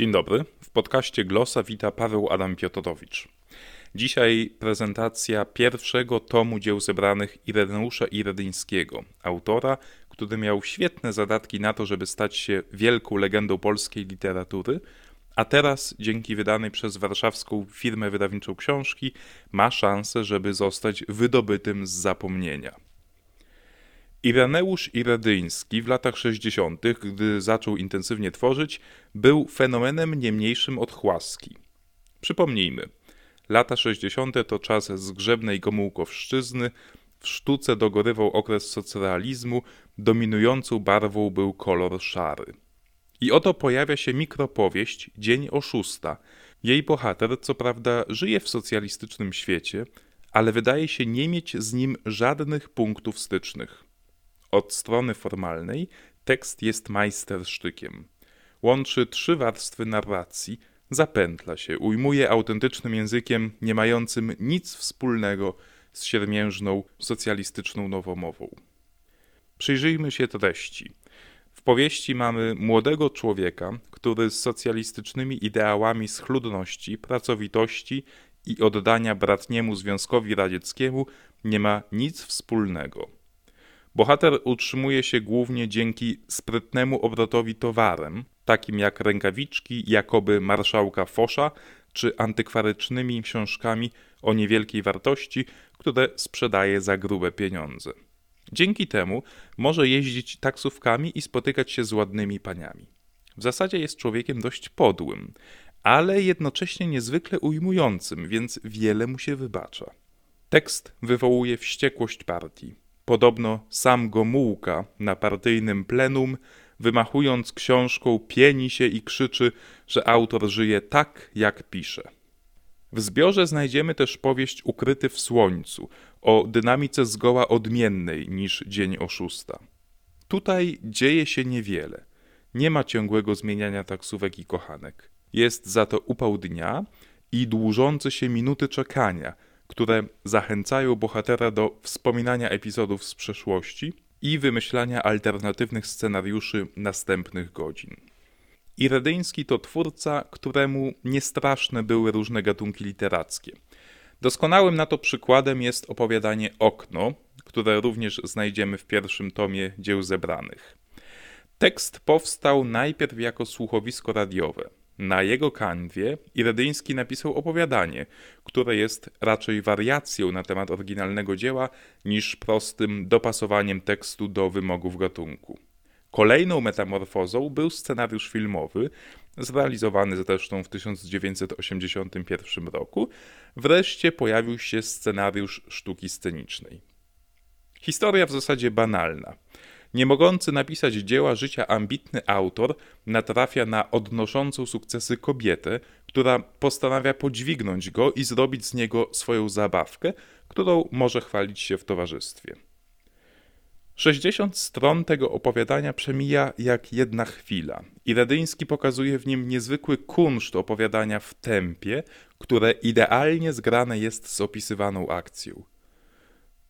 Dzień dobry. W podcaście Glosa wita Paweł Adam Piotrowicz. Dzisiaj prezentacja pierwszego tomu dzieł zebranych Ireneusza Iredyńskiego, autora, który miał świetne zadatki na to, żeby stać się wielką legendą polskiej literatury, a teraz dzięki wydanej przez warszawską firmę wydawniczą książki ma szansę, żeby zostać wydobytym z zapomnienia. Ireneusz Iredyński w latach 60., gdy zaczął intensywnie tworzyć, był fenomenem nie mniejszym od Chłaski. Przypomnijmy, lata 60. to czas zgrzebnej Gomułkowszczyzny, w sztuce dogorywał okres socrealizmu, dominującą barwą był kolor szary. I oto pojawia się mikropowieść Dzień oszusta. Jej bohater, co prawda, żyje w socjalistycznym świecie, ale wydaje się nie mieć z nim żadnych punktów stycznych. Od strony formalnej tekst jest majstersztykiem. Łączy trzy warstwy narracji, zapętla się, ujmuje autentycznym językiem nie mającym nic wspólnego z siermiężną socjalistyczną nowomową. Przyjrzyjmy się treści. W powieści mamy młodego człowieka, który z socjalistycznymi ideałami schludności, pracowitości i oddania bratniemu Związkowi Radzieckiemu nie ma nic wspólnego. Bohater utrzymuje się głównie dzięki sprytnemu obrotowi towarem, takim jak rękawiczki jakoby marszałka Fosza, czy antykwarycznymi książkami o niewielkiej wartości, które sprzedaje za grube pieniądze. Dzięki temu może jeździć taksówkami i spotykać się z ładnymi paniami. W zasadzie jest człowiekiem dość podłym, ale jednocześnie niezwykle ujmującym, więc wiele mu się wybacza. Tekst wywołuje wściekłość partii. Podobno sam Gomułka na partyjnym plenum, wymachując książką, pieni się i krzyczy, że autor żyje tak, jak pisze. W zbiorze znajdziemy też powieść Ukryty w słońcu, o dynamice zgoła odmiennej niż Dzień Oszusta. Tutaj dzieje się niewiele. Nie ma ciągłego zmieniania taksówek i kochanek. Jest za to upał dnia i dłużące się minuty czekania – które zachęcają bohatera do wspominania epizodów z przeszłości i wymyślania alternatywnych scenariuszy następnych godzin. Iredyński to twórca, któremu niestraszne były różne gatunki literackie. Doskonałym na to przykładem jest opowiadanie Okno, które również znajdziemy w pierwszym tomie dzieł zebranych. Tekst powstał najpierw jako słuchowisko radiowe. Na jego kanwie Iredyński napisał opowiadanie, które jest raczej wariacją na temat oryginalnego dzieła niż prostym dopasowaniem tekstu do wymogów gatunku. Kolejną metamorfozą był scenariusz filmowy, zrealizowany zresztą w 1981 roku. Wreszcie pojawił się scenariusz sztuki scenicznej. Historia w zasadzie banalna. Nie mogący napisać dzieła życia ambitny autor natrafia na odnoszącą sukcesy kobietę, która postanawia podźwignąć go i zrobić z niego swoją zabawkę, którą może chwalić się w towarzystwie. 60 stron tego opowiadania przemija jak jedna chwila i Radyński pokazuje w nim niezwykły kunszt opowiadania w tempie, które idealnie zgrane jest z opisywaną akcją.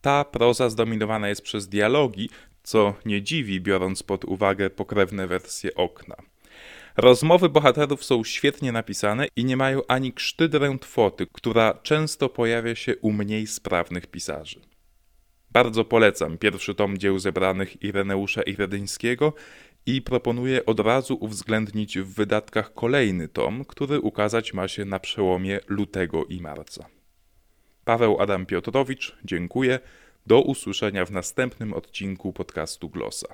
Ta proza zdominowana jest przez dialogi, co nie dziwi, biorąc pod uwagę pokrewne wersje okna. Rozmowy bohaterów są świetnie napisane i nie mają ani krzty drętwoty, która często pojawia się u mniej sprawnych pisarzy. Bardzo polecam pierwszy tom dzieł zebranych Ireneusza Iredyńskiego i proponuję od razu uwzględnić w wydatkach kolejny tom, który ukazać ma się na przełomie lutego i marca. Paweł Adam Piotrowicz, dziękuję. Do usłyszenia w następnym odcinku podcastu Glosa.